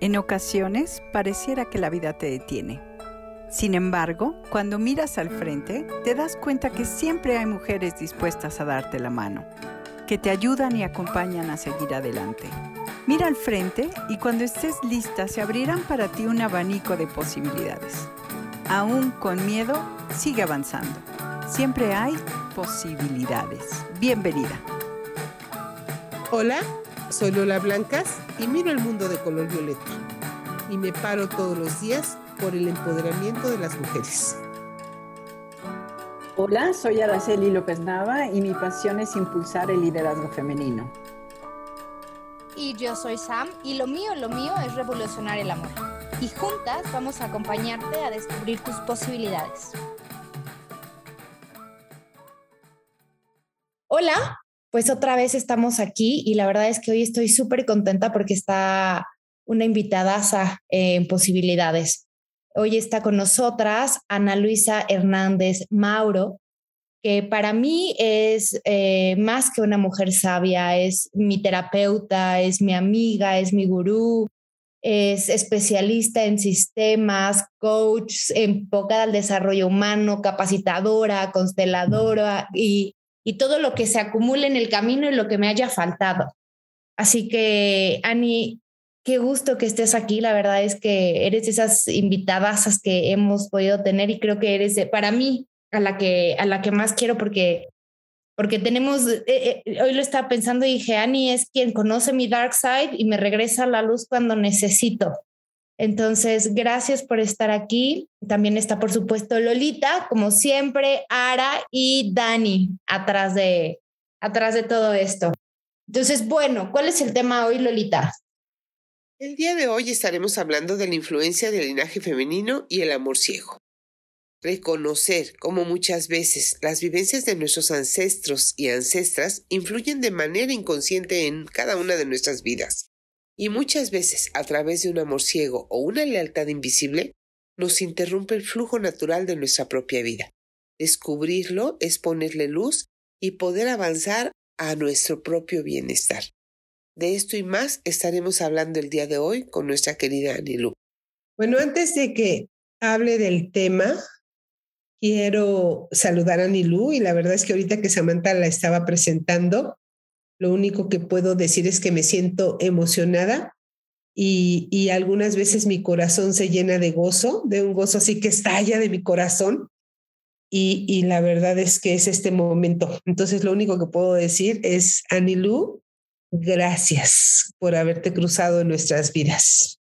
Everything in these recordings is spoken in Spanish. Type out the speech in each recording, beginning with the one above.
En ocasiones pareciera que la vida te detiene. Sin embargo, cuando miras al frente, te das cuenta que siempre hay mujeres dispuestas a darte la mano, que te ayudan y acompañan a seguir adelante. Mira al frente y cuando estés lista se abrirán para ti un abanico de posibilidades. Aún con miedo, sigue avanzando. Siempre hay posibilidades. Bienvenida. Hola, soy Lola Blancas y miro el mundo de color violeta. Y me paro todos los días por el empoderamiento de las mujeres. Hola, soy Araceli López Nava y mi pasión es impulsar el liderazgo femenino. Y yo soy Sam y lo mío, lo mío es revolucionar el amor. Y juntas vamos a acompañarte a descubrir tus posibilidades. Hola, pues otra vez estamos aquí y la verdad es que hoy estoy súper contenta porque está una invitada en posibilidades. Hoy está con nosotras Ana Luisa Hernández Mauro, que para mí es eh, más que una mujer sabia, es mi terapeuta, es mi amiga, es mi gurú, es especialista en sistemas, coach, enfocada al desarrollo humano, capacitadora, consteladora y y todo lo que se acumule en el camino y lo que me haya faltado. Así que, Ani, qué gusto que estés aquí. La verdad es que eres esas invitadas que hemos podido tener y creo que eres para mí a la que, a la que más quiero porque, porque tenemos, eh, eh, hoy lo estaba pensando y dije, Ani es quien conoce mi dark side y me regresa a la luz cuando necesito. Entonces, gracias por estar aquí. También está, por supuesto, Lolita, como siempre, Ara y Dani atrás de, atrás de todo esto. Entonces, bueno, ¿cuál es el tema hoy, Lolita? El día de hoy estaremos hablando de la influencia del linaje femenino y el amor ciego. Reconocer cómo muchas veces las vivencias de nuestros ancestros y ancestras influyen de manera inconsciente en cada una de nuestras vidas y muchas veces, a través de un amor ciego o una lealtad invisible, nos interrumpe el flujo natural de nuestra propia vida. Descubrirlo es ponerle luz y poder avanzar a nuestro propio bienestar. De esto y más estaremos hablando el día de hoy con nuestra querida Anilú. Bueno, antes de que hable del tema, quiero saludar a Anilú y la verdad es que ahorita que Samantha la estaba presentando, lo único que puedo decir es que me siento emocionada y, algunas veces mi corazón se llena de gozo, de un gozo así que estalla de mi corazón. Y, y la verdad es que es este momento. Entonces, lo único que puedo decir es, Anilú, gracias por haberte cruzado en nuestras vidas.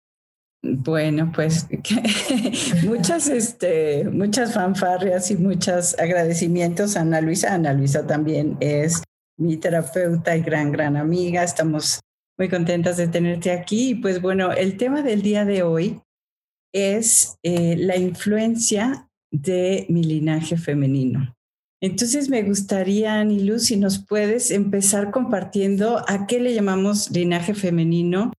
Bueno, pues muchas, este, muchas fanfarrias y muchos agradecimientos a Ana Luisa. Ana Luisa también es mi terapeuta y gran, gran amiga. Estamos muy contentas de tenerte aquí. Y pues bueno, el tema del día de hoy es eh, la influencia de mi linaje femenino. Entonces me gustaría, Anilu, si nos puedes empezar compartiendo a qué le llamamos linaje femenino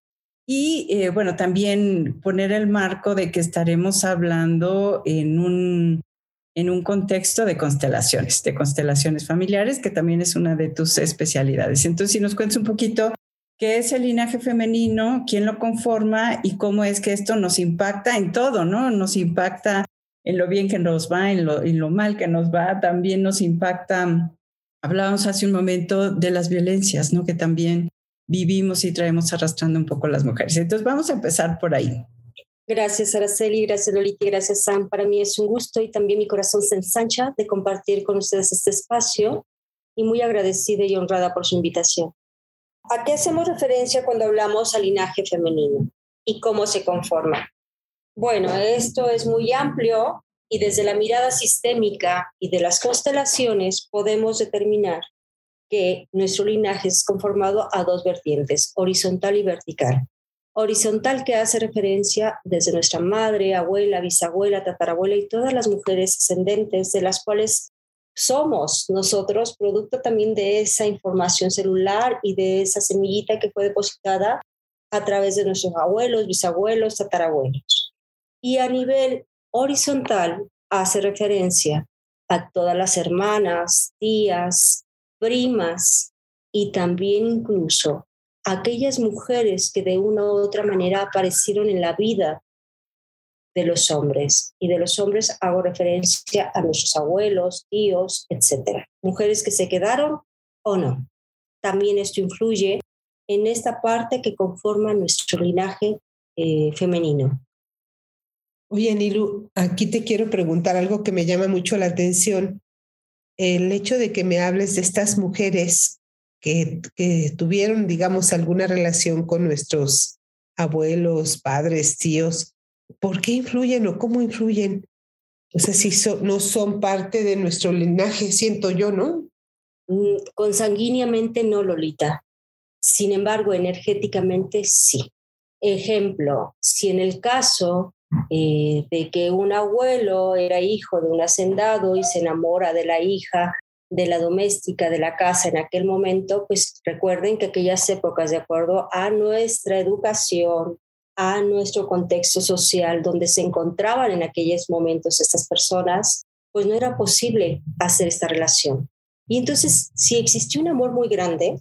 y eh, bueno, también poner el marco de que estaremos hablando en un en un contexto de constelaciones, de constelaciones familiares, que también es una de tus especialidades. Entonces, si nos cuentas un poquito qué es el linaje femenino, quién lo conforma y cómo es que esto nos impacta en todo, ¿no? Nos impacta en lo bien que nos va, en lo, en lo mal que nos va, también nos impacta, hablábamos hace un momento de las violencias, ¿no? Que también vivimos y traemos arrastrando un poco las mujeres. Entonces, vamos a empezar por ahí. Gracias, Araceli, gracias, Lolita, gracias, Sam. Para mí es un gusto y también mi corazón se ensancha de compartir con ustedes este espacio y muy agradecida y honrada por su invitación. ¿A qué hacemos referencia cuando hablamos al linaje femenino y cómo se conforma? Bueno, esto es muy amplio y desde la mirada sistémica y de las constelaciones podemos determinar que nuestro linaje es conformado a dos vertientes, horizontal y vertical horizontal que hace referencia desde nuestra madre, abuela, bisabuela, tatarabuela y todas las mujeres ascendentes de las cuales somos nosotros, producto también de esa información celular y de esa semillita que fue depositada a través de nuestros abuelos, bisabuelos, tatarabuelos. Y a nivel horizontal hace referencia a todas las hermanas, tías, primas y también incluso aquellas mujeres que de una u otra manera aparecieron en la vida de los hombres. Y de los hombres hago referencia a nuestros abuelos, tíos, etc. Mujeres que se quedaron o no. También esto influye en esta parte que conforma nuestro linaje eh, femenino. Oye, Nilu, aquí te quiero preguntar algo que me llama mucho la atención. El hecho de que me hables de estas mujeres que, tuvieron, digamos, alguna relación con nuestros abuelos, padres, tíos, ¿por qué influyen o cómo influyen? O sea, si no son parte de nuestro linaje, siento yo, ¿no? Mm, consanguíneamente no, Lolita. Sin embargo, energéticamente sí. Ejemplo, si en el caso eh, de que un abuelo era hijo de un hacendado y se enamora de la hija de la doméstica de la casa en aquel momento, pues recuerden que aquellas épocas, de acuerdo a nuestra educación, a nuestro contexto social donde se encontraban en aquellos momentos estas personas, pues no era posible hacer esta relación. Y entonces, si existió un amor muy grande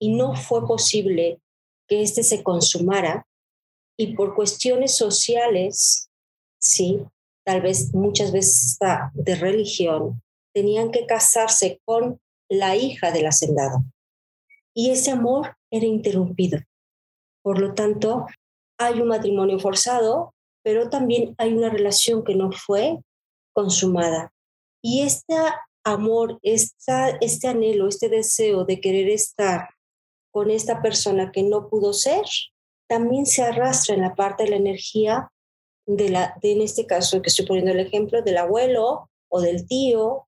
y no fue posible que éste se consumara, y por cuestiones sociales, sí, tal vez muchas veces de religión, tenían que casarse con la hija del hacendado. Y ese amor era interrumpido. Por lo tanto, hay un matrimonio forzado, pero también hay una relación que no fue consumada. Y este amor, esta, este anhelo, este deseo de querer estar con esta persona que no pudo ser, también se arrastra en la parte de la energía de la, de, en este caso que estoy poniendo el ejemplo, del abuelo o del tío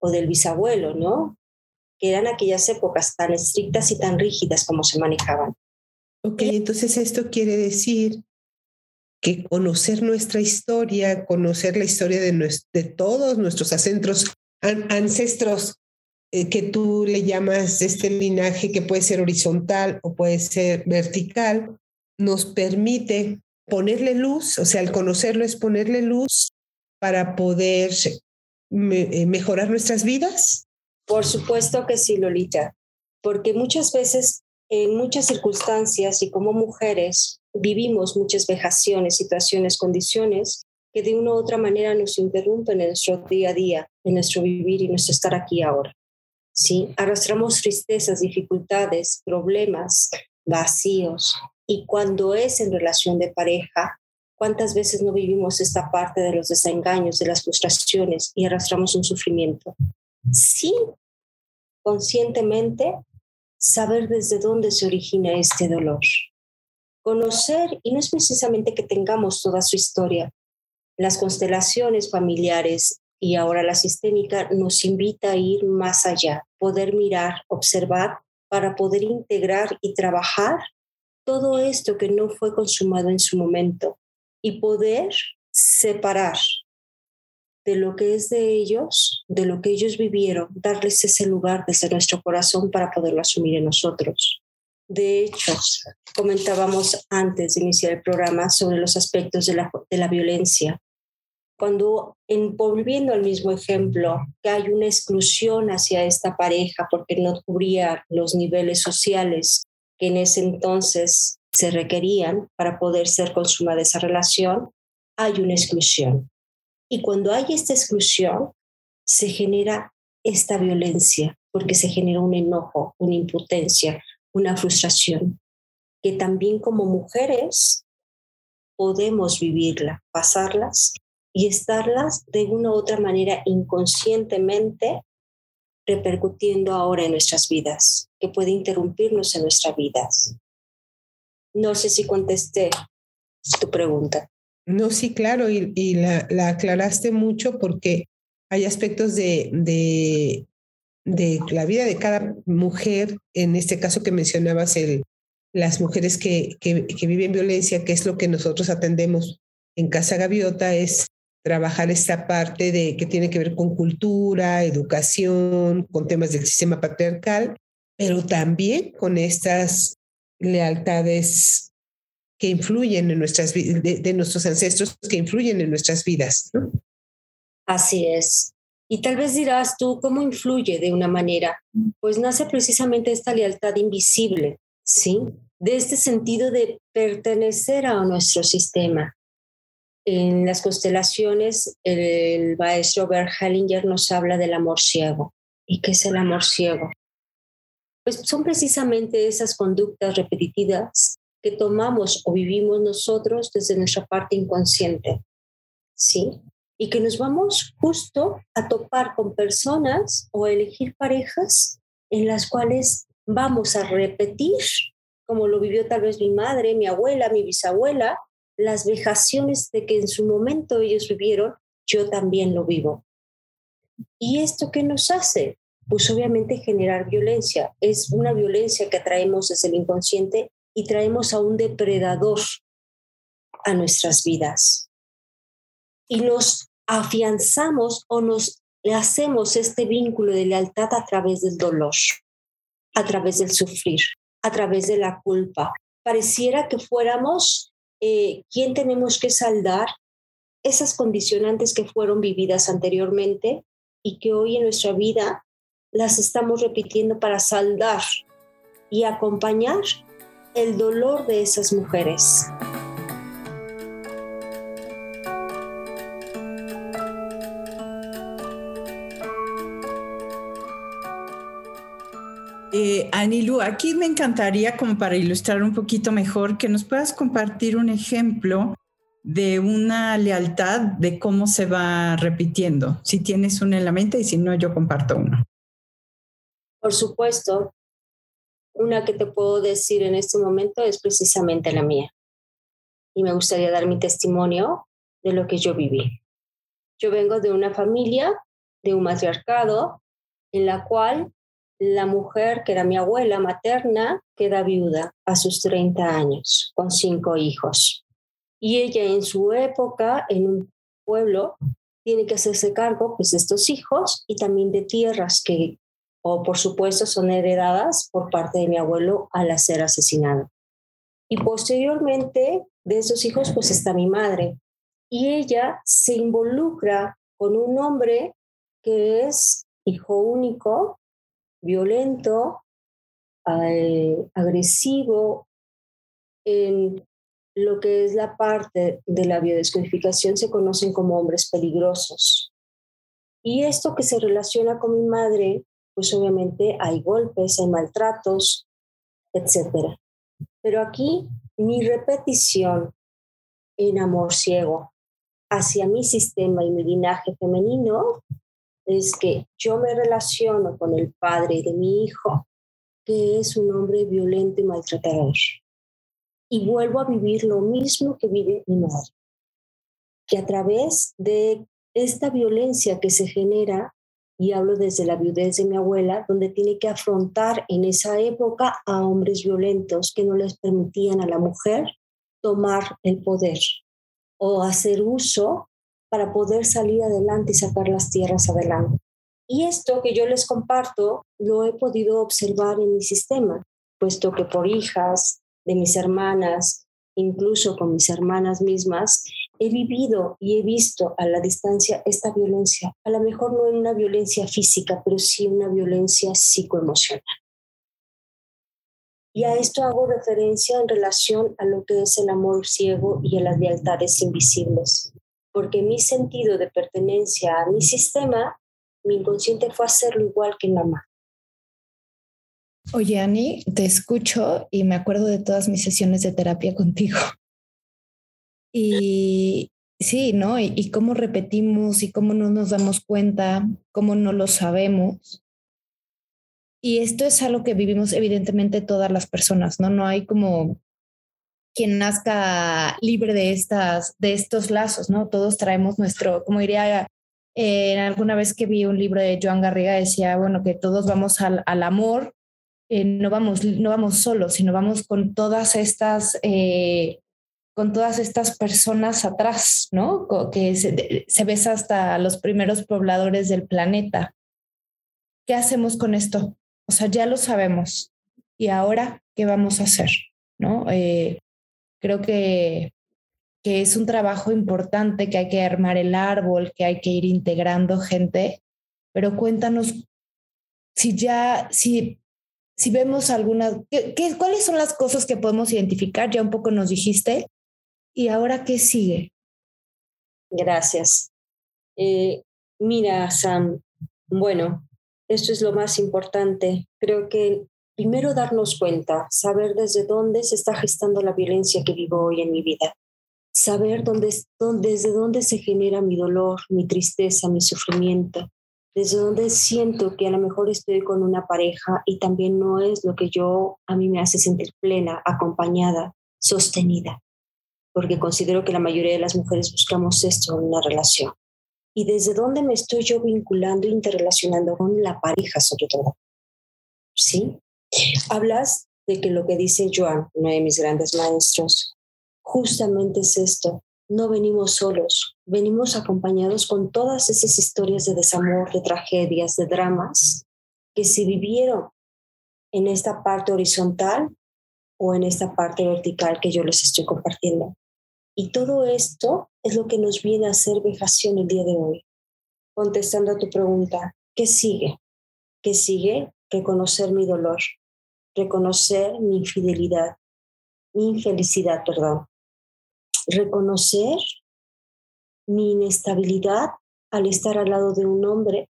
o del bisabuelo, ¿no? Que eran aquellas épocas tan estrictas y tan rígidas como se manejaban. Ok, entonces esto quiere decir que conocer nuestra historia, conocer la historia de, de todos nuestros ancestros, ancestros eh, que tú le llamas este linaje que puede ser horizontal o puede ser vertical, nos permite ponerle luz, o sea, al conocerlo es ponerle luz para poder eh, mejorar nuestras vidas? Por supuesto que sí, Lolita, porque muchas veces, en muchas circunstancias y como mujeres, vivimos muchas vejaciones, situaciones, condiciones que de una u otra manera nos interrumpen en nuestro día a día, en nuestro vivir y nuestro estar aquí ahora. ¿sí? Arrastramos tristezas, dificultades, problemas, vacíos. Y cuando es en relación de pareja, ¿cuántas veces no vivimos esta parte de los desengaños, de las frustraciones y arrastramos un sufrimiento? Sin conscientemente saber desde dónde se origina este dolor. Conocer, y no es precisamente que tengamos toda su historia, las constelaciones familiares y ahora la sistémica nos invita a ir más allá, poder mirar, observar para poder integrar y trabajar todo esto que no fue consumado en su momento y poder separar de lo que es de ellos, de lo que ellos vivieron, darles ese lugar desde nuestro corazón para poderlo asumir en nosotros. De hecho, comentábamos antes de iniciar el programa sobre los aspectos de la, de la violencia cuando, en, volviendo al mismo ejemplo, que hay una exclusión hacia esta pareja porque no cubría los niveles sociales que en ese entonces se requerían para poder ser consumada esa relación, hay una exclusión. Y cuando hay esta exclusión, se genera esta violencia, porque se genera un enojo, una impotencia, una frustración, que también como mujeres podemos vivirla, pasarlas y estarlas de una u otra manera inconscientemente repercutiendo ahora en nuestras vidas, que puede interrumpirnos en nuestras vidas. No sé si contesté tu pregunta. No, sí, claro, y, la, aclaraste mucho porque hay aspectos de, la vida de cada mujer, en este caso que mencionabas, el, las mujeres que, que, que viven violencia, que es lo que nosotros atendemos en Casa Gaviota, es trabajar esta parte de que tiene que ver con cultura, educación, con temas del sistema patriarcal, pero también con estas lealtades que influyen en nuestras de, de nuestros ancestros que influyen en nuestras vidas. Así es. Y tal vez dirás tú, ¿cómo influye de una manera? Pues nace precisamente esta lealtad invisible ¿sí? De este sentido de pertenecer a nuestro sistema. En las constelaciones, el maestro Bert Hellinger nos habla del amor ciego. ¿Y qué es el amor ciego? Pues son precisamente esas conductas repetitivas que tomamos o vivimos nosotros desde nuestra parte inconsciente, ¿sí? Y que nos vamos justo a topar con personas o a elegir parejas en las cuales vamos a repetir, como lo vivió tal vez mi madre, mi abuela, mi bisabuela, las vejaciones de que en su momento ellos vivieron, yo también lo vivo. ¿Y esto qué nos hace? Pues obviamente generar violencia. Es una violencia que traemos desde el inconsciente y traemos a un depredador a nuestras vidas. Y nos afianzamos o nos hacemos este vínculo de lealtad a través del dolor, a través del sufrir, a través de la culpa. Pareciera que fuéramos eh, ¿quién tenemos que saldar esas condicionantes que fueron vividas anteriormente y que hoy en nuestra vida las estamos repitiendo para saldar y acompañar el dolor de esas mujeres. Eh, Anilu, aquí me encantaría, como para ilustrar un poquito mejor, que nos puedas compartir un ejemplo de una lealtad de cómo se va repitiendo. Si tienes una en la mente y si no, yo comparto uno. Por supuesto, una que te puedo decir en este momento es precisamente la mía. Y me gustaría dar mi testimonio de lo que yo viví. Yo vengo de una familia, de un matriarcado, en la cual la mujer, que era mi abuela materna, queda viuda a sus 30 años, con cinco hijos. Y ella en su época, en un pueblo, tiene que hacerse cargo pues, de estos hijos y también de tierras que, o por supuesto, son heredadas por parte de mi abuelo al ser asesinado. Y posteriormente de esos hijos, pues está mi madre. Y ella se involucra con un hombre que es hijo único violento, agresivo, en lo que es la parte de la biodescodificación se conocen como hombres peligrosos. Y esto que se relaciona con mi madre, pues obviamente hay golpes, hay maltratos, etc. Pero aquí mi repetición en amor ciego hacia mi sistema y mi linaje femenino es que yo me relaciono con el padre de mi hijo, que es un hombre violento y maltratador. Y vuelvo a vivir lo mismo que vive mi madre. Que a través de esta violencia que se genera, y hablo desde la viudez de mi abuela, donde tiene que afrontar en esa época a hombres violentos que no les permitían a la mujer tomar el poder o hacer uso para poder salir adelante y sacar las tierras adelante. Y esto que yo les comparto lo he podido observar en mi sistema, puesto que por hijas de mis hermanas, incluso con mis hermanas mismas, he vivido y he visto a la distancia esta violencia, a lo mejor no en una violencia física, pero sí una violencia psicoemocional. Y a esto hago referencia en relación a lo que es el amor ciego y a las lealtades invisibles porque mi sentido de pertenencia a mi sistema, mi inconsciente fue hacerlo igual que mamá. Oye, Ani, te escucho y me acuerdo de todas mis sesiones de terapia contigo. Y sí, ¿no? Y, cómo repetimos y cómo no nos damos cuenta, cómo no lo sabemos. Y esto es algo que vivimos evidentemente todas las personas, ¿no? No hay como quien nazca libre de, estas, de estos lazos, ¿no? Todos traemos nuestro, como diría, eh, alguna vez que vi un libro de Joan Garriga, decía, bueno, que todos vamos al, al amor, eh, no, vamos, no vamos solos, sino vamos con todas estas, eh, con todas estas personas atrás, ¿no? Que se, se ves hasta los primeros pobladores del planeta. ¿Qué hacemos con esto? O sea, ya lo sabemos. ¿Y ahora qué vamos a hacer? ¿No? Eh, Creo que, que es un trabajo importante, que hay que armar el árbol, que hay que ir integrando gente, pero cuéntanos si ya, si si vemos algunas, ¿qué, cuáles son las cosas que podemos identificar? Ya un poco nos dijiste. ¿Y ahora qué sigue? Gracias. Eh, mira, Sam, bueno, esto es lo más importante. Creo que primero darnos cuenta, saber desde dónde se está gestando la violencia que vivo hoy en mi vida, saber desde dónde se genera mi dolor, mi tristeza, mi sufrimiento, desde dónde siento que a lo mejor estoy con una pareja y también no es lo que yo a mí me hace sentir plena, acompañada, sostenida, porque considero que la mayoría de las mujeres buscamos esto en una relación y desde dónde me estoy yo vinculando, interrelacionando con la pareja sobre todo. ¿Sí? Hablas de que lo que dice Joan, uno de mis grandes maestros, justamente es esto. No venimos solos, venimos acompañados con todas esas historias de desamor, de tragedias, de dramas que se vivieron en esta parte horizontal o en esta parte vertical que yo les estoy compartiendo. Y todo esto es lo que nos viene a hacer vejación el día de hoy. Contestando a tu pregunta, ¿qué sigue? ¿Qué sigue? Reconocer mi dolor, reconocer mi infidelidad, mi infelicidad, perdón. Reconocer mi inestabilidad al estar al lado de un hombre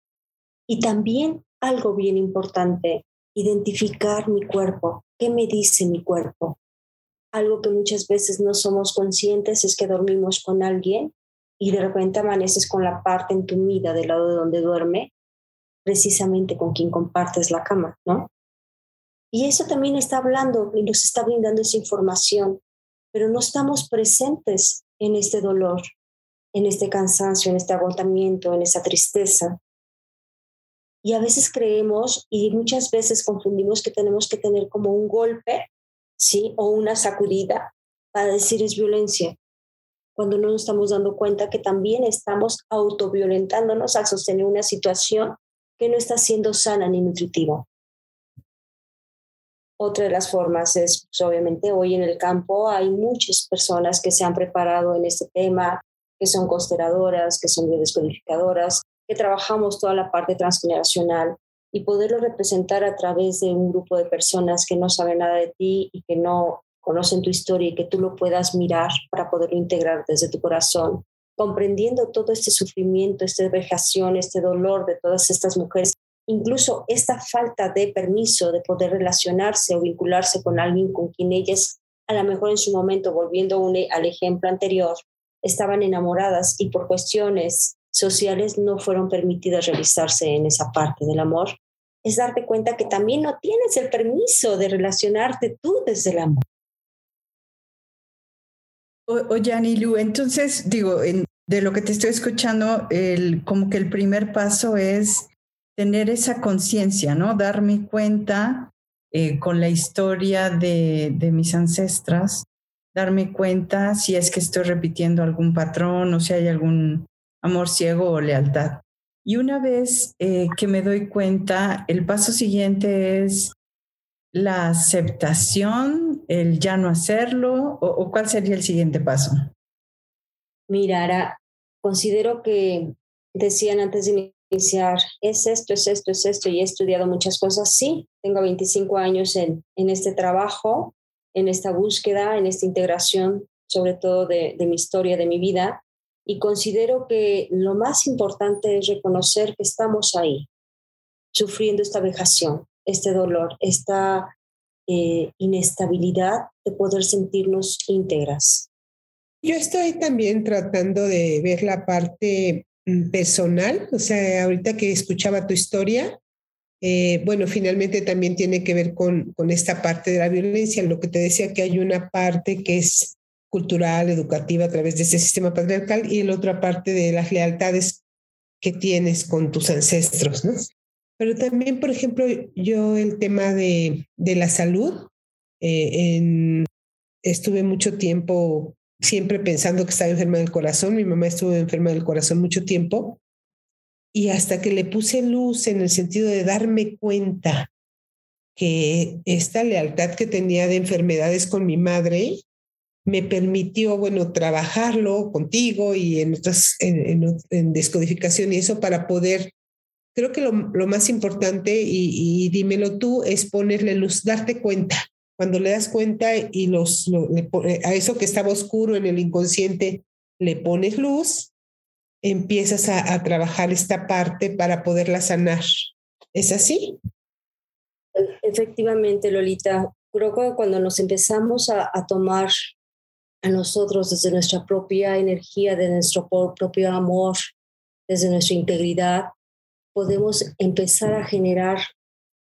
y también algo bien importante, identificar mi cuerpo. ¿Qué me dice mi cuerpo? Algo que muchas veces no somos conscientes es que dormimos con alguien y de repente amaneces con la parte entumida del lado de donde duerme, precisamente con quien compartes la cama, ¿no? Y eso también está hablando y nos está brindando esa información, pero no estamos presentes en este dolor, en este cansancio, en este agotamiento, en esa tristeza. Y a veces creemos y muchas veces confundimos que tenemos que tener como un golpe ¿sí? O una sacudida para decir es violencia, cuando no nos estamos dando cuenta que también estamos autoviolentándonos al sostener una situación que no está siendo sana ni nutritiva. Otra de las formas es, pues, obviamente, hoy en el campo hay muchas personas que se han preparado en este tema, que son consteladoras, que son biodescodificadoras, que trabajamos toda la parte transgeneracional y poderlo representar a través de un grupo de personas que no saben nada de ti y que no conocen tu historia y que tú lo puedas mirar para poderlo integrar desde tu corazón, comprendiendo todo este sufrimiento, esta vejación, este dolor de todas estas mujeres, incluso esta falta de permiso de poder relacionarse o vincularse con alguien con quien ellas, a lo mejor en su momento, volviendo al ejemplo anterior, estaban enamoradas y por cuestiones sociales no fueron permitidas realizarse en esa parte del amor, es darte cuenta que también no tienes el permiso de relacionarte tú desde el amor. Oye, Anilu, entonces digo, de lo que te estoy escuchando, el, como que el primer paso es tener esa conciencia, ¿no? Darme cuenta eh, con la historia de, de mis ancestras, darme cuenta si es que estoy repitiendo algún patrón o si hay algún amor ciego o lealtad. Y una vez eh, que me doy cuenta, el paso siguiente es la aceptación, el ya no hacerlo, o, cuál sería el siguiente paso. Mira, considero que decían antes de iniciar, es esto, es esto, es esto, y he estudiado muchas cosas. Sí, tengo 25 años en, en este trabajo, en esta búsqueda, en esta integración, sobre todo de, de mi historia, de mi vida, y considero que lo más importante es reconocer que estamos ahí, sufriendo esta vejación, este dolor, esta eh, inestabilidad de poder sentirnos íntegras. Yo estoy también tratando de ver la parte mm, personal, o sea, ahorita que escuchaba tu historia, eh, bueno, finalmente también tiene que ver con, con esta parte de la violencia, lo que te decía que hay una parte que es cultural, educativa a través de ese sistema patriarcal y la otra parte de las lealtades que tienes con tus ancestros, ¿no? Pero también, por ejemplo, yo el tema de, de la salud, eh, en, estuve mucho tiempo siempre pensando que estaba enferma del corazón, mi mamá estuvo enferma del corazón mucho tiempo, y hasta que le puse luz en el sentido de darme cuenta que esta lealtad que tenía de enfermedades con mi madre me permitió, bueno, trabajarlo contigo y en, otras, en, descodificación y eso para poder creo que lo, más importante, y, dímelo tú, es ponerle luz, darte cuenta. Cuando le das cuenta y los, a eso que estaba oscuro en el inconsciente le pones luz, empiezas a, trabajar esta parte para poderla sanar. ¿Es así? Efectivamente, Lolita. Creo que cuando nos empezamos a, a tomar a nosotros desde nuestra propia energía, de nuestro propio amor, desde nuestra integridad, podemos empezar a generar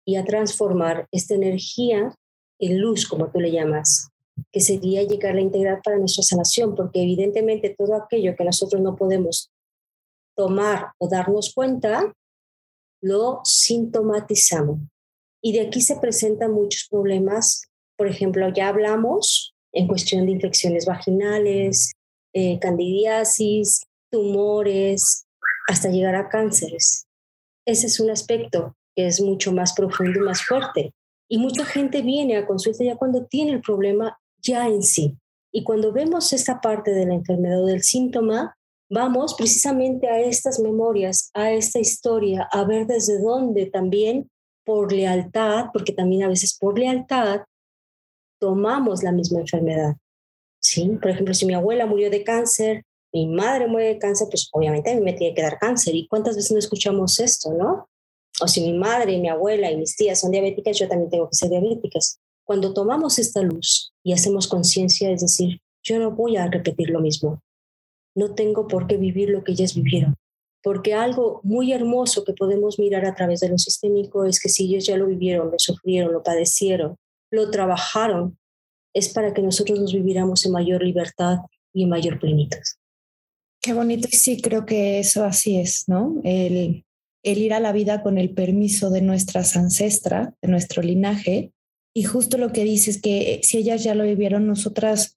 y a transformar esta energía en luz, como tú le llamas, que sería llegar a integrar para nuestra sanación, porque evidentemente todo aquello que nosotros no podemos tomar o darnos cuenta, lo sintomatizamos. Y de aquí se presentan muchos problemas. Por ejemplo, ya hablamos en cuestión de infecciones vaginales, eh, candidiasis, tumores, hasta llegar a cánceres. Ese es un aspecto que es mucho más profundo y más fuerte. Y mucha gente viene a consulta ya cuando tiene el problema ya en sí. Y cuando vemos esta parte de la enfermedad o del síntoma, vamos precisamente a estas memorias, a esta historia, a ver desde dónde también por lealtad, porque también a veces por lealtad, tomamos la misma enfermedad. ¿Sí? Por ejemplo, si mi abuela murió de cáncer, mi madre muere de cáncer, pues obviamente a mí me tiene que dar cáncer. ¿Y cuántas veces no escuchamos esto, no? O si mi madre, mi abuela y mis tías son diabéticas, yo también tengo que ser diabéticas. Cuando tomamos esta luz y hacemos conciencia, es decir, yo no voy a repetir lo mismo. No tengo por qué vivir lo que ellas vivieron. Porque algo muy hermoso que podemos mirar a través de lo sistémico es que si ellos ya lo vivieron, lo sufrieron, lo padecieron, lo trabajaron, es para que nosotros nos viviéramos en mayor libertad y en mayor plenitud. Qué bonito. Y sí, creo que eso así es, ¿no? El, el ir a la vida con el permiso de nuestras ancestras, de nuestro linaje. Y justo lo que dices, que si ellas ya lo vivieron, nosotras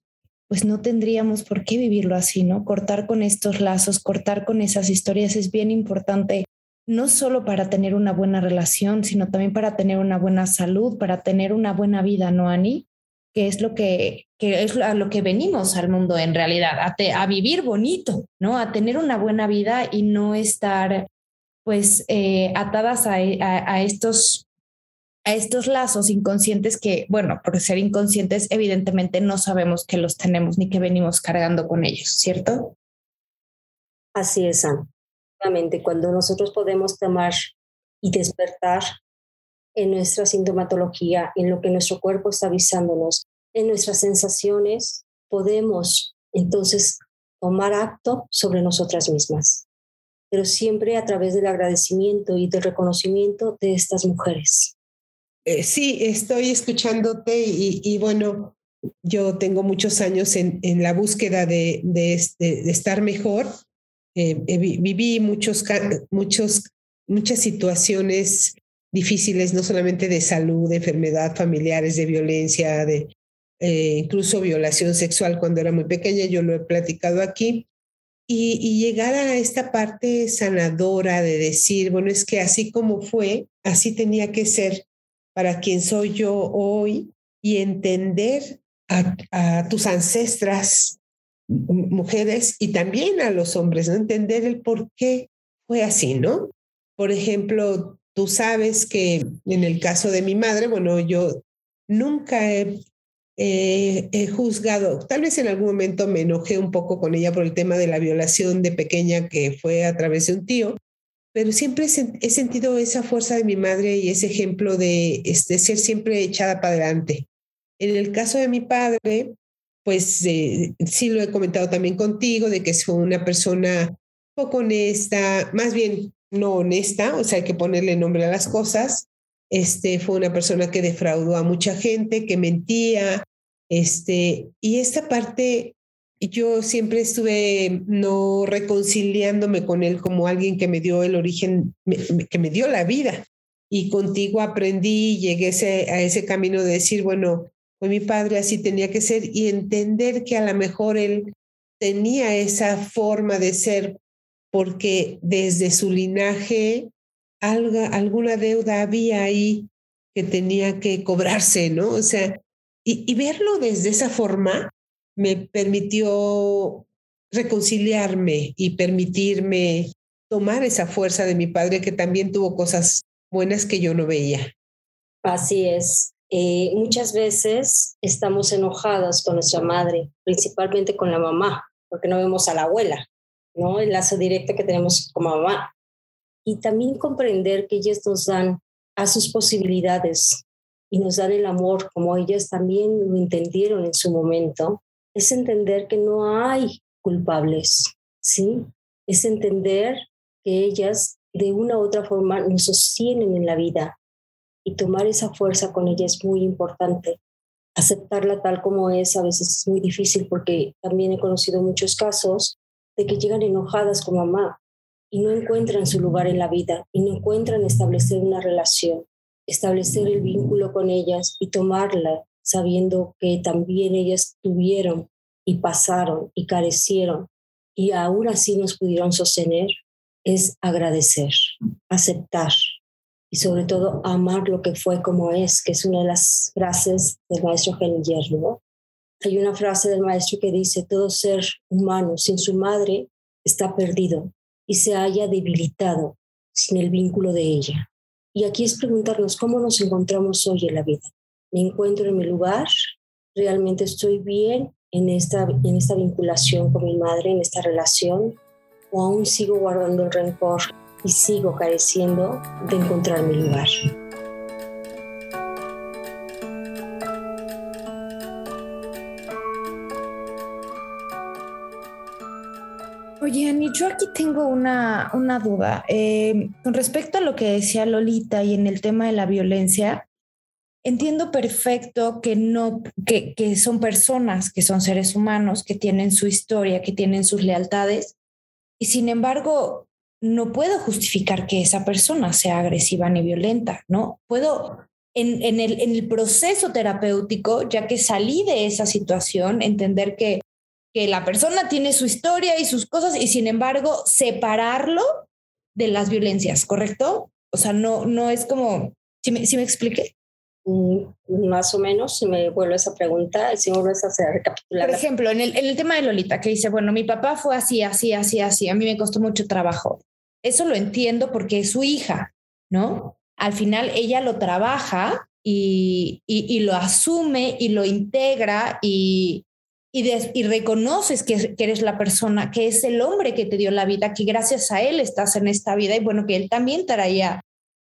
pues no tendríamos por qué vivirlo así, ¿no? Cortar con estos lazos, cortar con esas historias es bien importante, no solo para tener una buena relación, sino también para tener una buena salud, para tener una buena vida, ¿no, Ani? que es lo que, que es a lo que venimos al mundo en realidad, a, a, vivir bonito, ¿no? A tener una buena vida y no estar pues eh, atadas a, a, estos a estos lazos inconscientes que, bueno, por ser inconscientes, evidentemente no sabemos que los tenemos ni que venimos cargando con ellos, ¿cierto? Así es, Sam. Cuando nosotros podemos tomar y despertar en nuestra sintomatología, en lo que nuestro cuerpo está avisándonos, en nuestras sensaciones, podemos entonces tomar acto sobre nosotras mismas, pero siempre a través del agradecimiento y del reconocimiento de estas mujeres. Eh, sí, estoy escuchándote y, bueno, yo tengo muchos años en, la búsqueda de, de, estar mejor. Eh, viví muchos, muchos, muchas situaciones difíciles, no solamente de salud, de enfermedad, familiares, de violencia, de eh, incluso violación sexual cuando era muy pequeña, yo lo he platicado aquí. Y, y, llegar a esta parte sanadora de decir, bueno, es que así como fue, así tenía que ser para quien soy yo hoy y entender a tus ancestras, mujeres, y también a los hombres, ¿no? Entender el por qué fue así, ¿no? Por ejemplo, Tú sabes que en el caso de mi madre, bueno, yo nunca he, juzgado, tal vez en algún momento me enojé un poco con ella por el tema de la violación de pequeña que fue a través de un tío, pero siempre he sentido esa fuerza de mi madre y ese ejemplo de, este, ser siempre echada para adelante. En el caso de mi padre, pues eh, sí lo he comentado también contigo, de que fue una persona poco honesta, más bien no honesta, o sea, hay que ponerle nombre a las cosas. Este fue una persona que defraudó a mucha gente, que mentía, este, y esta parte yo siempre estuve no reconciliándome con él como alguien que me dio el origen, que me dio la vida. Y contigo aprendí, llegué a ese camino de decir, bueno, fue mi padre, así tenía que ser, y entender que a lo mejor él tenía esa forma de ser porque desde su linaje alguna deuda había ahí que tenía que cobrarse, ¿no? O sea, y, verlo desde esa forma me permitió reconciliarme y permitirme tomar esa fuerza de mi padre que también tuvo cosas buenas que yo no veía. Así es. Eh, muchas veces estamos enojadas con nuestra madre, principalmente con la mamá, porque no vemos a la abuela, ¿no? El lazo directo que tenemos con mamá. Y también comprender que ellas nos dan a sus posibilidades y nos dan el amor como ellas también lo entendieron en su momento, es entender que no hay culpables, ¿sí? Es entender que ellas de una u otra forma nos sostienen en la vida y tomar esa fuerza con ella es muy importante. Aceptarla tal como es a veces es muy difícil porque también he conocido muchos casos de que llegan enojadas con mamá y no encuentran su lugar en la vida y no encuentran establecer una relación, establecer el vínculo con ellas y tomarla sabiendo que también ellas tuvieron y pasaron y carecieron y aún así nos pudieron sostener, es agradecer, aceptar y sobre todo amar lo que fue como es, que es una de las frases del maestro Hellinger, ¿no? Hay una frase del maestro que dice, todo ser humano sin su madre está perdido y se haya debilitado sin el vínculo de ella. Y aquí es preguntarnos cómo nos encontramos hoy en la vida. ¿Me encuentro en mi lugar? ¿Realmente estoy bien en esta, en esta vinculación con mi madre, en esta relación? ¿O aún sigo guardando el rencor y sigo careciendo de encontrar mi lugar. Oye, Ani, yo aquí tengo una, una duda. Eh, con respecto a lo que decía Lolita y en el tema de la violencia, entiendo perfecto que no, que, que son personas, que son seres humanos, que tienen su historia, que tienen sus lealtades. Y sin embargo, no puedo justificar que esa persona sea agresiva ni violenta, ¿no? Puedo, en, en, el, en el proceso terapéutico, ya que salí de esa situación, entender que, que la persona tiene su historia y sus cosas y sin embargo separarlo de las violencias, ¿correcto? O sea, no, no es como, si me, si me expliqué. Mm, más o menos, si me vuelves a preguntar, si me vuelves a hacer recapitular. Por ejemplo, en el, en el tema de Lolita, que dice, bueno, mi papá fue así, así, así, así, a mí me costó mucho trabajo. Eso lo entiendo porque es su hija, ¿no? Al final ella lo trabaja y, y, lo asume y lo integra y, y, reconoces que, que, eres la persona, que es el hombre que te dio la vida, que gracias a él estás en esta vida y bueno, que él también traía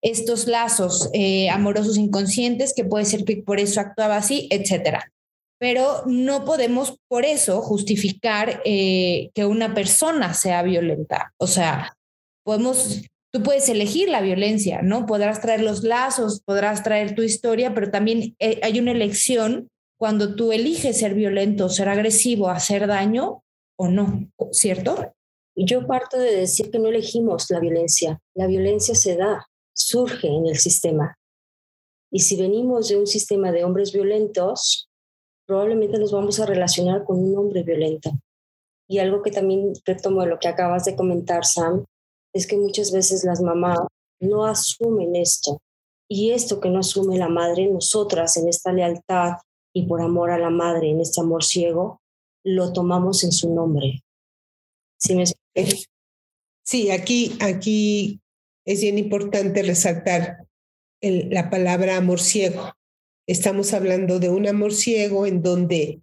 estos lazos eh, amorosos inconscientes, que puede ser que por eso actuaba así, etcétera. Pero no podemos por eso justificar eh, que una persona sea violenta. O sea, podemos, tú puedes elegir la violencia, ¿no? Podrás traer los lazos, podrás traer tu historia, pero también eh, hay una elección cuando tú eliges ser violento, ser agresivo, hacer daño o no, ¿cierto? Yo parto de decir que no elegimos la violencia. La violencia se da, surge en el sistema. Y si venimos de un sistema de hombres violentos, probablemente nos vamos a relacionar con un hombre violento. Y algo que también retomo de lo que acabas de comentar, Sam, es que muchas veces las mamás no asumen esto. Y esto que no asume la madre, nosotras en esta lealtad y por amor a la madre, en este amor ciego, lo tomamos en su nombre. ¿Sí, me... sí aquí, aquí es bien importante resaltar la palabra amor ciego. Estamos hablando de un amor ciego en donde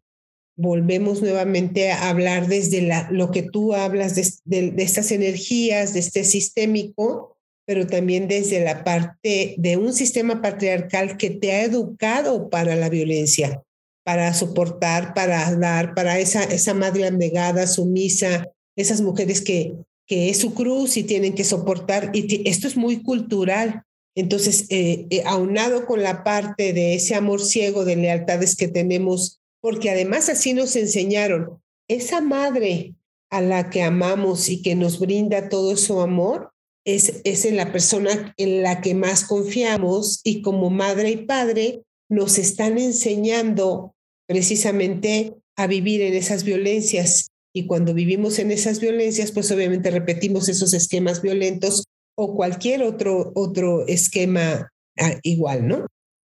volvemos nuevamente a hablar desde la, lo que tú hablas de, de, estas energías, de este sistémico, pero también desde la parte de un sistema patriarcal que te ha educado para la violencia, para soportar, para dar, para esa, esa madre abnegada, sumisa, esas mujeres que, que es su cruz y tienen que soportar. Y esto es muy cultural. Entonces, eh, eh, aunado con la parte de ese amor ciego de lealtades que tenemos porque además así nos enseñaron, esa madre a la que amamos y que nos brinda todo su amor, es, es en la persona en la que más confiamos y como madre y padre nos están enseñando precisamente a vivir en esas violencias. Y cuando vivimos en esas violencias, pues obviamente repetimos esos esquemas violentos o cualquier otro, otro esquema ah, igual, ¿no?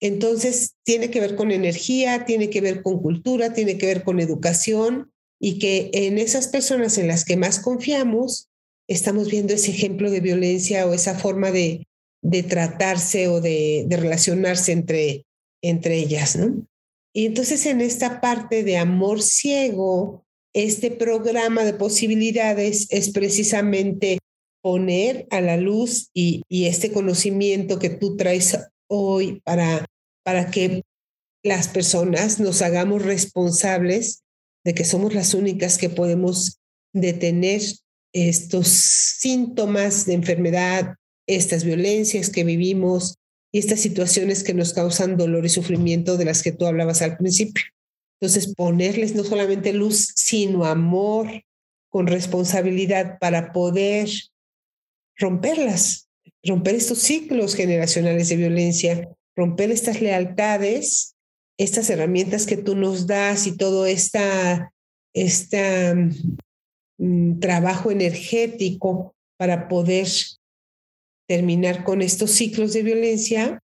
Entonces, tiene que ver con energía, tiene que ver con cultura, tiene que ver con educación y que en esas personas en las que más confiamos, estamos viendo ese ejemplo de violencia o esa forma de, de tratarse o de, relacionarse entre, entre ellas, ¿no? Y entonces en esta parte de amor ciego, este programa de posibilidades es precisamente poner a la luz y este conocimiento que tú traes hoy para, para que las personas nos hagamos responsables de que somos las únicas que podemos detener estos síntomas de enfermedad, estas violencias que vivimos y estas situaciones que nos causan dolor y sufrimiento de las que tú hablabas al principio. Entonces, ponerles no solamente luz, sino amor con responsabilidad para poder romperlas, romper estos ciclos generacionales de violencia, romper estas lealtades, estas herramientas que tú nos das y todo esta, esta Mm, trabajo energético para poder terminar con estos ciclos de violencia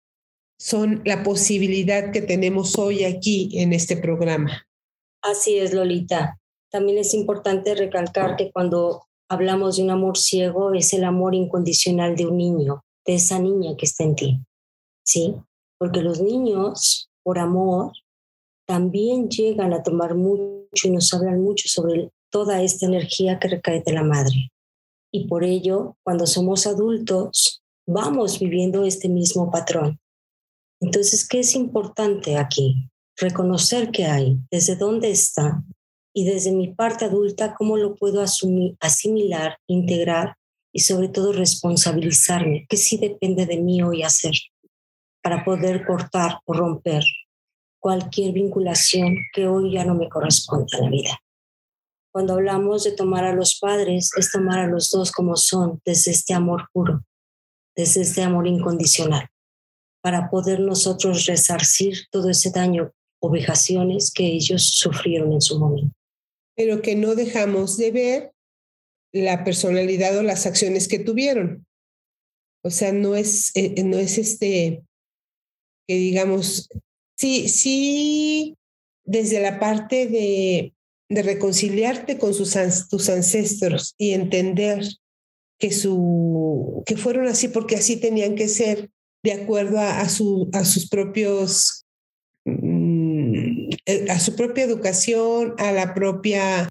son la posibilidad que tenemos hoy aquí en este programa. Así es, Lolita. También es importante recalcar que cuando hablamos de un amor ciego es el amor incondicional de un niño, de esa niña que está en ti. ¿Sí? Porque los niños, por amor, también llegan a tomar mucho y nos hablan mucho sobre toda esta energía que recae de la madre. Y por ello, cuando somos adultos, vamos viviendo este mismo patrón. Entonces, ¿qué es importante aquí? Reconocer qué hay, desde dónde está y desde mi parte adulta, cómo lo puedo asumir, asimilar, integrar y sobre todo responsabilizarme, que sí depende de mí hoy hacer para poder cortar o romper cualquier vinculación que hoy ya no me corresponde a la vida. Cuando hablamos de tomar a los padres, es tomar a los dos como son, desde este amor puro, desde este amor incondicional, para poder nosotros resarcir todo ese daño o vejaciones que ellos sufrieron en su momento. Pero que no dejamos de ver la personalidad o las acciones que tuvieron. O sea, no es, eh, no es este, que digamos, sí, sí, desde la parte de de reconciliarte con sus, tus ancestros y entender que, su, que fueron así porque así tenían que ser de acuerdo a, su, a sus propios, mm, eh, a su propia educación, a la propia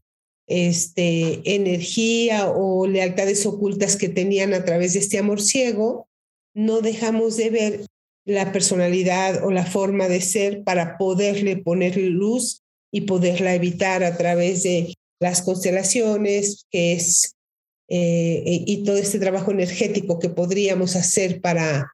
este, energía o lealtades ocultas que tenían a través de este amor ciego, no dejamos de ver la personalidad o la forma de ser para poderle poner luz y poderla evitar a través de las constelaciones, que es, eh, y todo este trabajo energético que podríamos hacer para,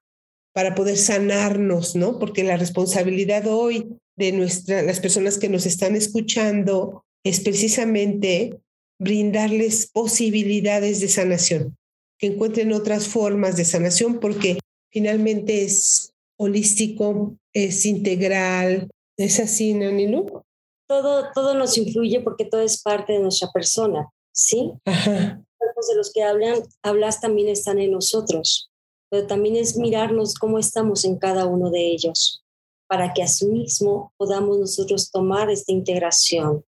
para poder sanarnos, ¿no? Porque la responsabilidad hoy de nuestra, las personas que nos están escuchando es precisamente brindarles posibilidades de sanación, que encuentren otras formas de sanación, porque finalmente es holístico, es integral. ¿Es así, Nanilu? todo, todo nos influye porque todo es parte de nuestra persona, ¿sí? Los de los que hablan, hablas también están en nosotros, pero también es mirarnos cómo estamos en cada uno de ellos, para que mismo podamos nosotros tomar esta integración,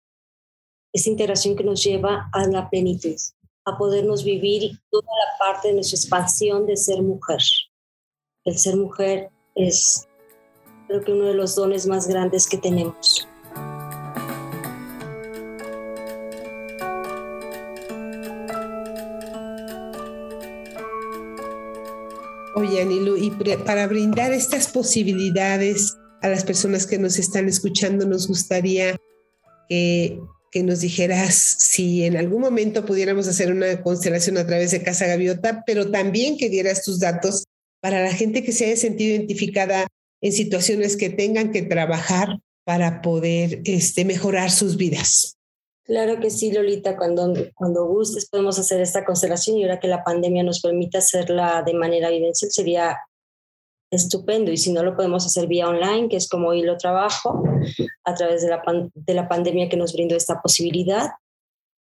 esta integración que nos lleva a la plenitud, a podernos vivir toda la parte de nuestra expansión de ser mujer. El ser mujer es, creo que uno de los dones más grandes que tenemos. Oye, Anilu, y para brindar estas posibilidades a las personas que nos están escuchando, nos gustaría que, que nos dijeras si en algún momento pudiéramos hacer una constelación a través de Casa Gaviota, pero también que dieras tus datos para la gente que se haya sentido identificada en situaciones que tengan que trabajar para poder este, mejorar sus vidas. Claro que sí, Lolita, cuando, cuando gustes podemos hacer esta constelación y ahora que la pandemia nos permite hacerla de manera evidencial sería estupendo y si no lo podemos hacer vía online, que es como hoy lo trabajo, a través de la, de la pandemia que nos brindó esta posibilidad.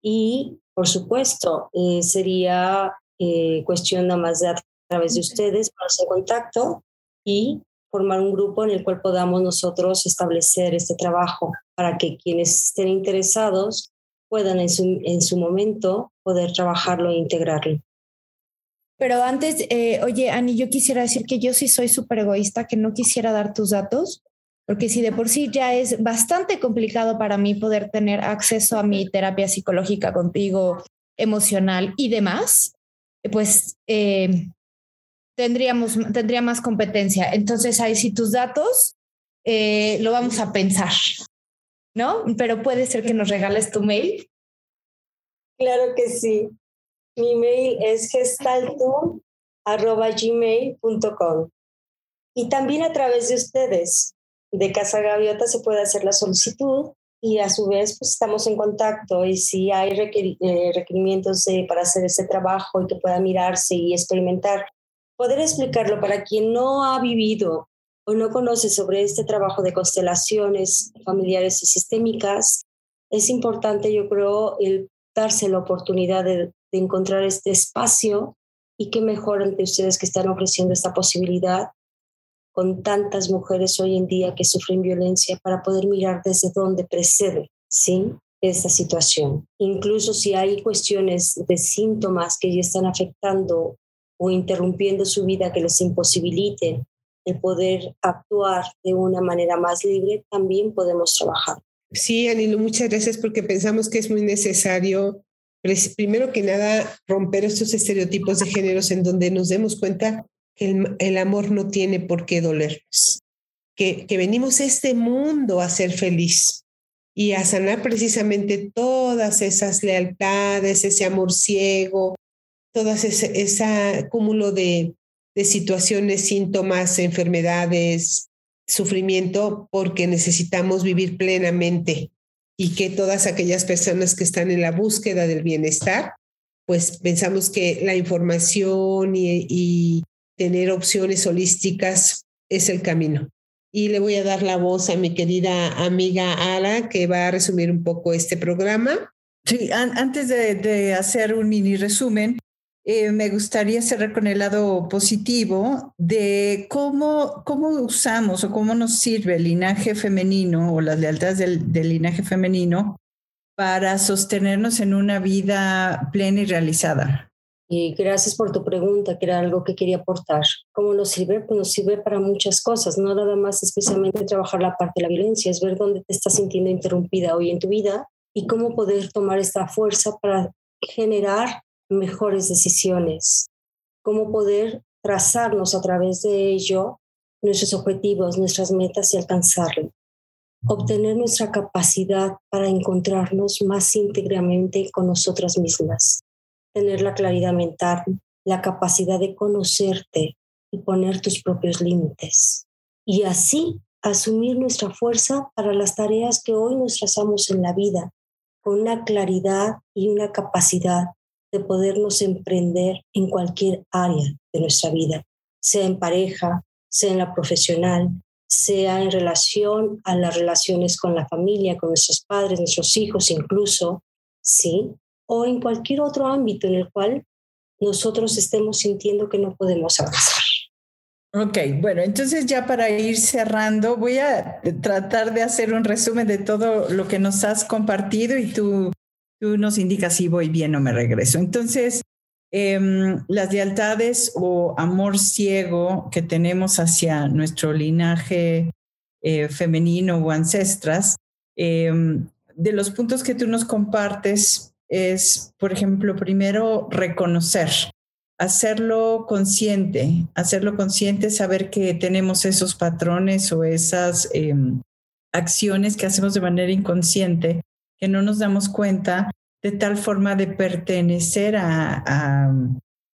Y, por supuesto, eh, sería eh, cuestión nada más de través de ustedes ponerse en contacto y formar un grupo en el cual podamos nosotros establecer este trabajo para que quienes estén interesados puedan en su, en su momento poder trabajarlo e integrarlo. Pero antes, eh, oye, Ani, yo quisiera decir que yo sí soy súper egoísta, que no quisiera dar tus datos, porque si de por sí ya es bastante complicado para mí poder tener acceso a mi terapia psicológica contigo, emocional y demás, pues eh, tendríamos, tendría más competencia. Entonces, ahí sí tus datos eh, lo vamos a pensar, ¿no? Pero puede ser que nos regales tu mail. Claro que sí. Mi mail es gestaltum.gmail.com y también a través de ustedes de Casa Gaviota se puede hacer la solicitud y a su vez pues estamos en contacto y si hay eh, requerimientos para hacer ese trabajo y que pueda mirarse y experimentar, poder explicarlo para quien no ha vivido o no conoce sobre este trabajo de constelaciones familiares y sistémicas, es importante yo creo el darse la oportunidad de, de encontrar este espacio y qué mejor ante ustedes que están ofreciendo esta posibilidad con tantas mujeres hoy en día que sufren violencia para poder mirar desde dónde precede, ¿sí? Esta situación. Incluso si hay cuestiones de síntomas que ya están afectando o interrumpiendo su vida que les imposibiliten el poder actuar de una manera más libre, también podemos trabajar. Sí, Anilo, muchas gracias porque pensamos que es muy necesario, primero que nada, romper estos estereotipos de géneros en donde nos demos cuenta que el, amor no tiene por qué dolernos, que, que venimos a este mundo a ser feliz y a sanar precisamente todas esas lealtades, ese amor ciego, todas ese, ese cúmulo de, de situaciones, síntomas, enfermedades, sufrimiento, porque necesitamos vivir plenamente y que todas aquellas personas que están en la búsqueda del bienestar, pues pensamos que la información y, y tener opciones holísticas es el camino. Y le voy a dar la voz a mi querida amiga Ala, que va a resumir un poco este programa. Sí, antes de, hacer un mini resumen, eh, me gustaría cerrar con el lado positivo de cómo, cómo usamos o cómo nos sirve el linaje femenino o las lealtades del, del linaje femenino para sostenernos en una vida plena y realizada. Y gracias por tu pregunta, que era algo que quería aportar. ¿Cómo nos sirve? Pues nos sirve para muchas cosas, no nada más especialmente trabajar la parte de la violencia, es ver dónde te estás sintiendo interrumpida hoy en tu vida y cómo poder tomar esta fuerza para generar mejores decisiones, cómo poder trazarnos a través de ello nuestros objetivos, nuestras metas y alcanzarlo. Obtener nuestra capacidad para encontrarnos más íntegramente con nosotras mismas tener la claridad mental, la capacidad de conocerte y poner tus propios límites. Y así asumir nuestra fuerza para las tareas que hoy nos trazamos en la vida, con una claridad y una capacidad de podernos emprender en cualquier área de nuestra vida, sea en pareja, sea en la profesional, sea en relación a las relaciones con la familia, con nuestros padres, nuestros hijos incluso, ¿sí? o en cualquier otro ámbito en el cual nosotros estemos sintiendo que no podemos avanzar. Ok, bueno, entonces ya para ir cerrando, voy a tratar de hacer un resumen de todo lo que nos has compartido y tú, tú nos indicas si voy bien o me regreso. Entonces, em, las lealtades o amor ciego que tenemos hacia nuestro linaje eh, femenino o ancestras, em, de los puntos que tú nos compartes, es, por ejemplo, primero reconocer, hacerlo consciente, hacerlo consciente, saber que tenemos esos patrones o esas em, acciones que hacemos de manera inconsciente, que no nos damos cuenta de tal forma de pertenecer a,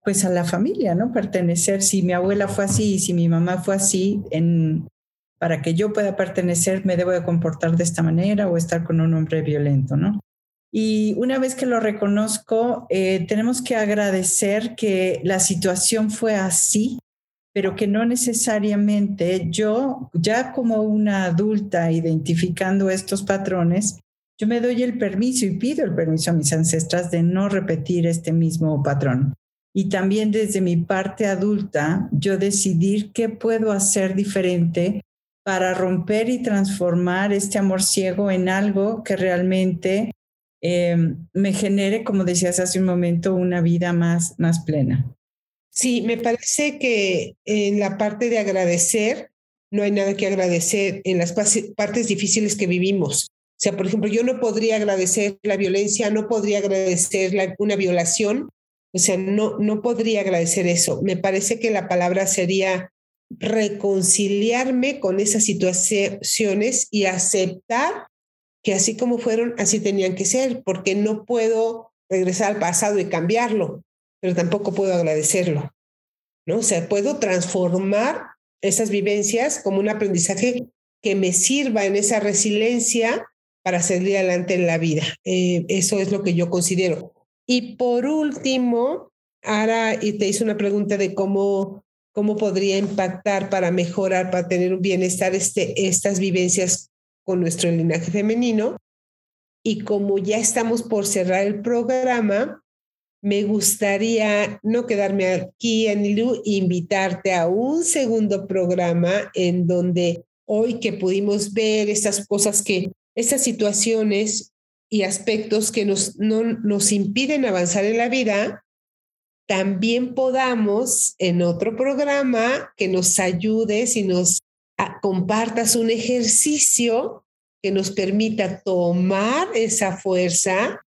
pues a la familia, ¿no? Pertenecer, si mi abuela fue así, si mi mamá fue así, en, para que yo pueda pertenecer me debo de comportar de esta manera o estar con un hombre violento, ¿no? Y una vez que lo reconozco, eh, tenemos que agradecer que la situación fue así, pero que no necesariamente yo, ya como una adulta identificando estos patrones, yo me doy el permiso y pido el permiso a mis ancestras de no repetir este mismo patrón. Y también desde mi parte adulta, yo decidir qué puedo hacer diferente para romper y transformar este amor ciego en algo que realmente em, me genere, como decías hace un momento, una vida más, más plena. Sí, me parece que en la parte de agradecer, no hay nada que agradecer en las partes difíciles que vivimos. Sea, por ejemplo, yo no podría agradecer la violencia, no podría agradecer una violación, o sea, no, no podría agradecer eso. Me parece que la palabra sería reconciliarme con esas situaciones y aceptar que así como fueron, así tenían que ser, porque no puedo regresar al pasado y cambiarlo, pero tampoco puedo agradecerlo. ¿no? O sea, puedo transformar esas vivencias como un aprendizaje que me sirva en esa resiliencia para salir adelante en la vida. Eh, eso es lo que yo considero. Y por último, ahora y te hice una pregunta de cómo, cómo podría impactar para mejorar, para tener un bienestar este, estas vivencias con nuestro linaje femenino. Y como ya estamos por cerrar el programa, me gustaría no quedarme aquí, Anilu, invitarte a un segundo programa en donde hoy que pudimos ver estas cosas que, estas situaciones y aspectos que nos, no, nos impiden avanzar en la vida, también podamos en otro programa que nos ayudes y nos compartas un ejercicio que nos permita tomar esa fuerza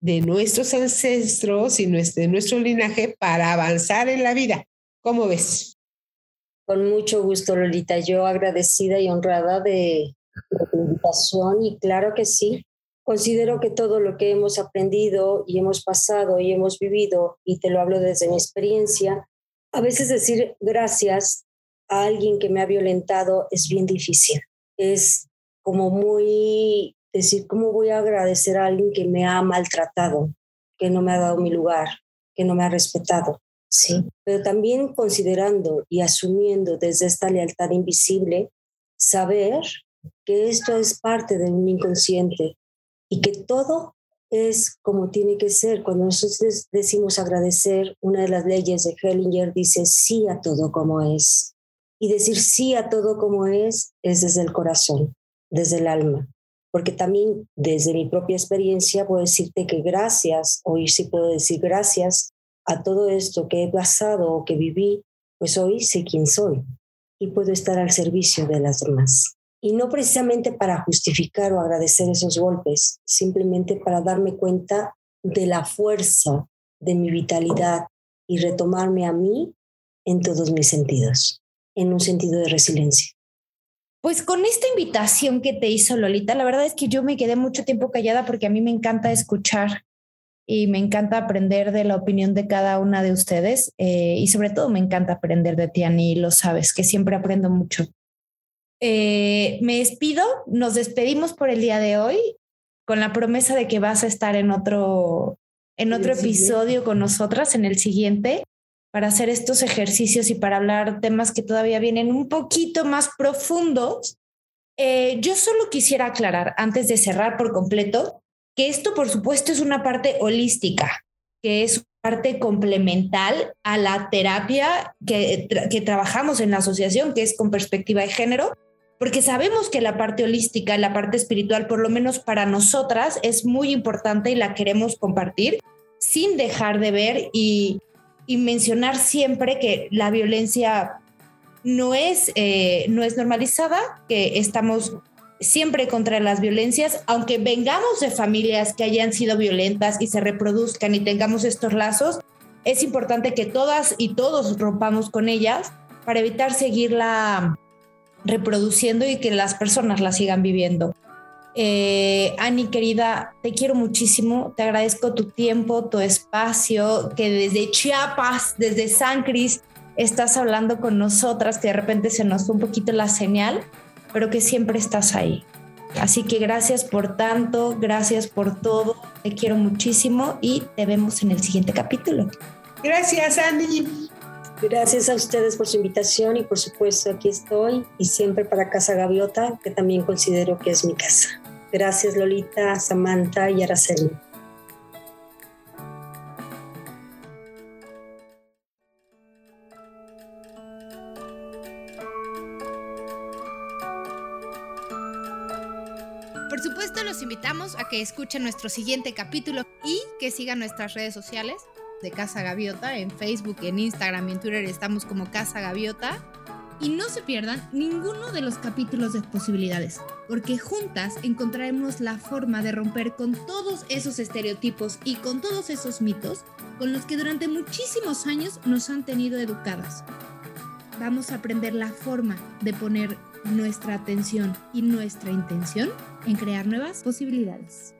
de nuestros ancestros y de nuestro linaje para avanzar en la vida. ¿Cómo ves? Con mucho gusto, Lolita. Yo agradecida y honrada de, tu invitación y claro que sí. Considero que todo lo que hemos aprendido y hemos pasado y hemos vivido, y te lo hablo desde mi experiencia, a veces decir gracias a alguien que me ha violentado es bien difícil. Es como muy decir, ¿cómo voy a agradecer a alguien que me ha maltratado, que no me ha dado mi lugar, que no me ha respetado? Sí, pero también considerando y asumiendo desde esta lealtad invisible, saber que esto es parte de un inconsciente y que todo es como tiene que ser. Cuando nosotros decimos agradecer, una de las leyes de Hellinger dice sí a todo como es. Y decir sí a todo como es es desde el corazón, desde el alma porque también desde mi propia experiencia puedo decirte que gracias, hoy sí puedo decir gracias a todo esto que he pasado o que viví, pues hoy sé quién soy y puedo estar al servicio de las demás. Y no precisamente para justificar o agradecer esos golpes, simplemente para darme cuenta de la fuerza de mi vitalidad y retomarme a mí en todos mis sentidos, en un sentido de resiliencia. Pues con esta invitación que te hizo Lolita, la verdad es que yo me quedé mucho tiempo callada porque a mí me encanta escuchar y me encanta aprender de la opinión de cada una de ustedes eh, y sobre todo me encanta aprender de ti, Ani, lo sabes, que siempre aprendo mucho. Eh, me despido, nos despedimos por el día de hoy con la promesa de que vas a estar en otro, en otro episodio con nosotras, en el siguiente para hacer estos ejercicios y para hablar temas que todavía vienen un poquito más profundos. Eh, yo solo quisiera aclarar, antes de cerrar por completo, que esto, por supuesto, es una parte holística, que es parte complemental a la terapia que, que trabajamos en la asociación, que es con perspectiva de género, porque sabemos que la parte holística, la parte espiritual, por lo menos para nosotras, es muy importante y la queremos compartir sin dejar de ver y y mencionar siempre que la violencia no es, eh, no es normalizada, que estamos siempre contra las violencias, aunque vengamos de familias que hayan sido violentas y se reproduzcan y tengamos estos lazos, es importante que todas y todos rompamos con ellas para evitar seguirla reproduciendo y que las personas la sigan viviendo. Eh, Ani, querida, te quiero muchísimo, te agradezco tu tiempo, tu espacio, que desde Chiapas, desde San Cris, estás hablando con nosotras, que de repente se nos fue un poquito la señal, pero que siempre estás ahí. Así que gracias por tanto, gracias por todo, te quiero muchísimo y te vemos en el siguiente capítulo. Gracias, Ani. Gracias a ustedes por su invitación y por supuesto aquí estoy y siempre para Casa Gaviota, que también considero que es mi casa. Gracias Lolita, Samantha y Araceli. Que escuchen nuestro siguiente capítulo y que sigan nuestras redes sociales de Casa Gaviota. En Facebook, en Instagram y en Twitter estamos como Casa Gaviota. Y no se pierdan ninguno de los capítulos de posibilidades, porque juntas encontraremos la forma de romper con todos esos estereotipos y con todos esos mitos con los que durante muchísimos años nos han tenido educadas. Vamos a aprender la forma de poner nuestra atención y nuestra intención en crear nuevas posibilidades.